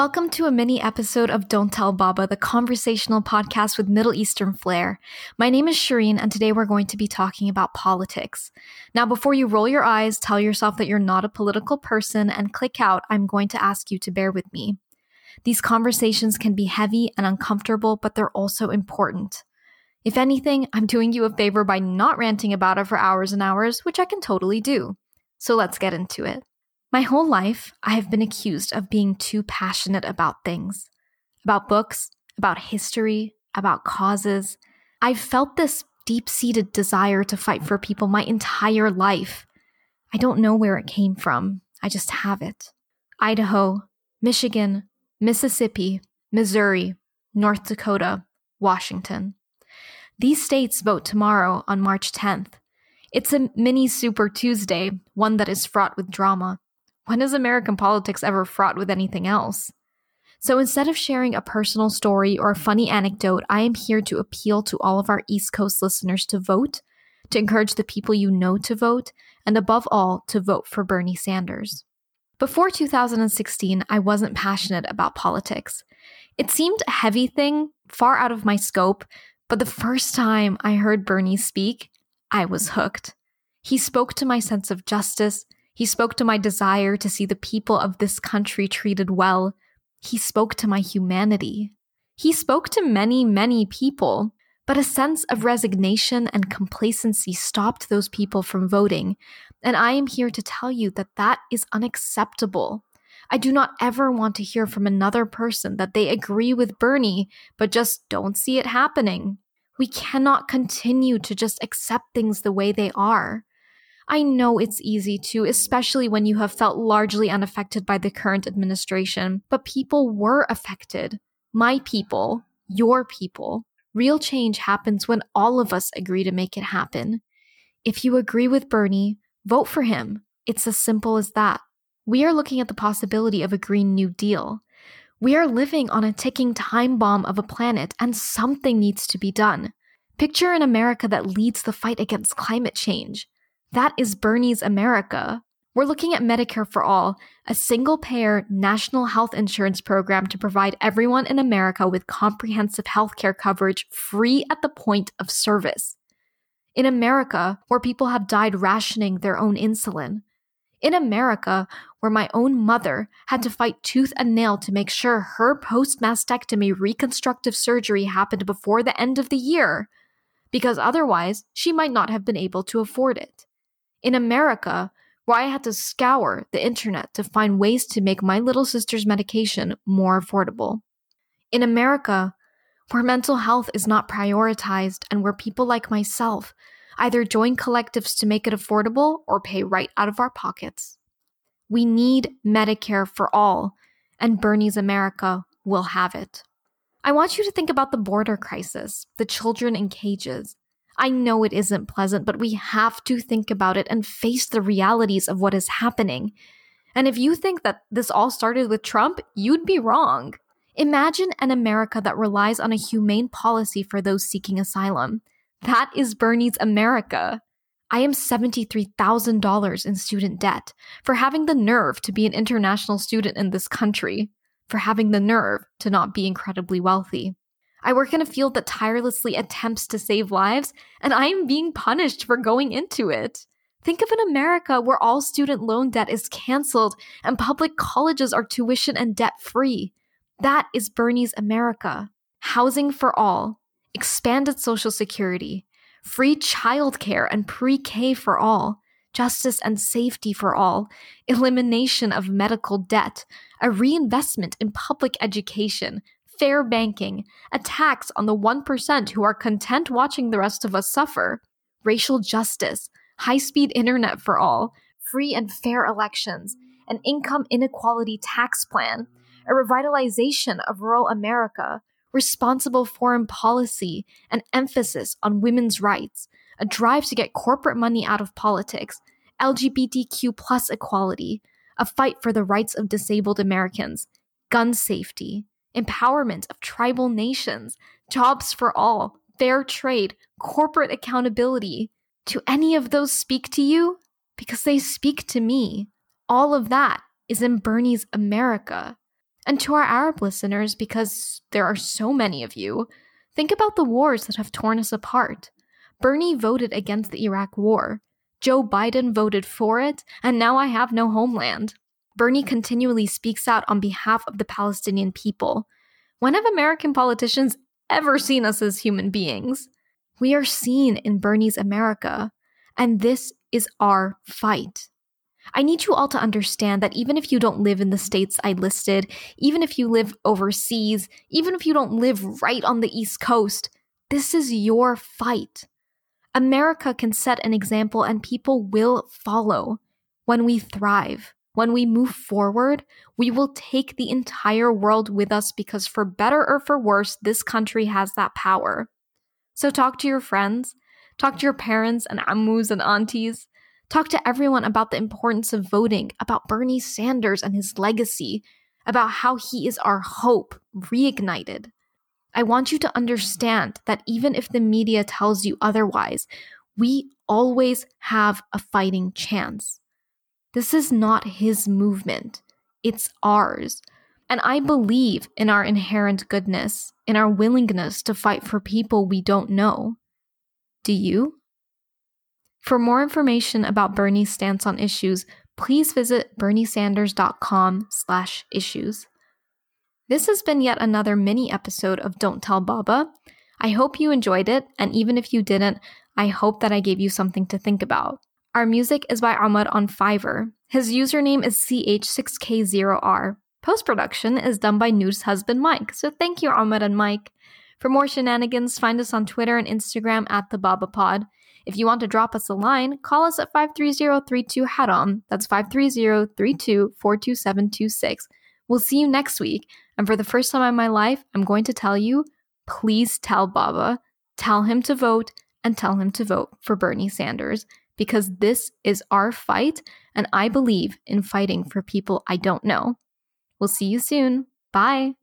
Welcome to a mini episode of Don't Tell Baba, the conversational podcast with Middle Eastern flair. My name is Shereen, and today we're going to be talking about politics. Now, before you roll your eyes, tell yourself that you're not a political person, and click out, I'm going to ask you to bear with me. These conversations can be heavy and uncomfortable, but they're also important. If anything, I'm doing you a favor by not ranting about it for hours and hours, which I can totally do. So let's get into it. My whole life, I have been accused of being too passionate about things about books, about history, about causes. I've felt this deep seated desire to fight for people my entire life. I don't know where it came from, I just have it. Idaho, Michigan, Mississippi, Missouri, North Dakota, Washington. These states vote tomorrow on March 10th. It's a mini Super Tuesday, one that is fraught with drama. When is American politics ever fraught with anything else? So instead of sharing a personal story or a funny anecdote, I am here to appeal to all of our East Coast listeners to vote, to encourage the people you know to vote, and above all, to vote for Bernie Sanders. Before 2016, I wasn't passionate about politics. It seemed a heavy thing, far out of my scope, but the first time I heard Bernie speak, I was hooked. He spoke to my sense of justice, he spoke to my desire to see the people of this country treated well. He spoke to my humanity. He spoke to many, many people, but a sense of resignation and complacency stopped those people from voting. And I am here to tell you that that is unacceptable. I do not ever want to hear from another person that they agree with Bernie, but just don't see it happening. We cannot continue to just accept things the way they are. I know it's easy to, especially when you have felt largely unaffected by the current administration, but people were affected. My people, your people. Real change happens when all of us agree to make it happen. If you agree with Bernie, vote for him. It's as simple as that. We are looking at the possibility of a Green New Deal. We are living on a ticking time bomb of a planet, and something needs to be done. Picture an America that leads the fight against climate change. That is Bernie's America. We're looking at Medicare for All, a single payer national health insurance program to provide everyone in America with comprehensive healthcare coverage free at the point of service. In America, where people have died rationing their own insulin. In America, where my own mother had to fight tooth and nail to make sure her post mastectomy reconstructive surgery happened before the end of the year, because otherwise she might not have been able to afford it. In America, where I had to scour the internet to find ways to make my little sister's medication more affordable. In America, where mental health is not prioritized and where people like myself either join collectives to make it affordable or pay right out of our pockets. We need Medicare for all, and Bernie's America will have it. I want you to think about the border crisis, the children in cages, I know it isn't pleasant, but we have to think about it and face the realities of what is happening. And if you think that this all started with Trump, you'd be wrong. Imagine an America that relies on a humane policy for those seeking asylum. That is Bernie's America. I am $73,000 in student debt for having the nerve to be an international student in this country, for having the nerve to not be incredibly wealthy. I work in a field that tirelessly attempts to save lives, and I am being punished for going into it. Think of an America where all student loan debt is canceled and public colleges are tuition and debt free. That is Bernie's America. Housing for all, expanded Social Security, free childcare and pre K for all, justice and safety for all, elimination of medical debt, a reinvestment in public education, fair banking, a tax on the 1% who are content watching the rest of us suffer, racial justice, high speed internet for all, free and fair elections, an income inequality tax plan, a revitalization of rural America, responsible foreign policy, an emphasis on women's rights, a drive to get corporate money out of politics, LGBTQ plus equality, a fight for the rights of disabled Americans, gun safety, empowerment of tribal nations, jobs for all, fair trade, corporate accountability. Do any of those speak to you? Because they speak to me. All of that is in Bernie's America. And to our Arab listeners, because there are so many of you, think about the wars that have torn us apart. Bernie voted against the Iraq War. Joe Biden voted for it, and now I have no homeland. Bernie continually speaks out on behalf of the Palestinian people. When have American politicians ever seen us as human beings? We are seen in Bernie's America, and this is our fight. I need you all to understand that even if you don't live in the states I listed, even if you live overseas, even if you don't live right on the East Coast, this is your fight. America can set an example and people will follow. When we thrive, when we move forward, we will take the entire world with us because, for better or for worse, this country has that power. So, talk to your friends, talk to your parents and ammus and aunties, talk to everyone about the importance of voting, about Bernie Sanders and his legacy, about how he is our hope reignited. I want you to understand that even if the media tells you otherwise, we always have a fighting chance. This is not his movement, it's ours. And I believe in our inherent goodness, in our willingness to fight for people we don't know. Do you? For more information about Bernie's stance on issues, please visit berniesanders.com/issues. This has been yet another mini episode of Don't Tell Baba. I hope you enjoyed it, and even if you didn't, I hope that I gave you something to think about. Our music is by Ahmad on Fiverr. His username is CH6K0R. Post production is done by Noor's husband Mike, so thank you, Ahmad and Mike. For more shenanigans, find us on Twitter and Instagram at the Baba Pod. If you want to drop us a line, call us at 530-32 Haram. That's 530-32-42726. We'll see you next week. And for the first time in my life, I'm going to tell you please tell Baba, tell him to vote, and tell him to vote for Bernie Sanders because this is our fight, and I believe in fighting for people I don't know. We'll see you soon. Bye.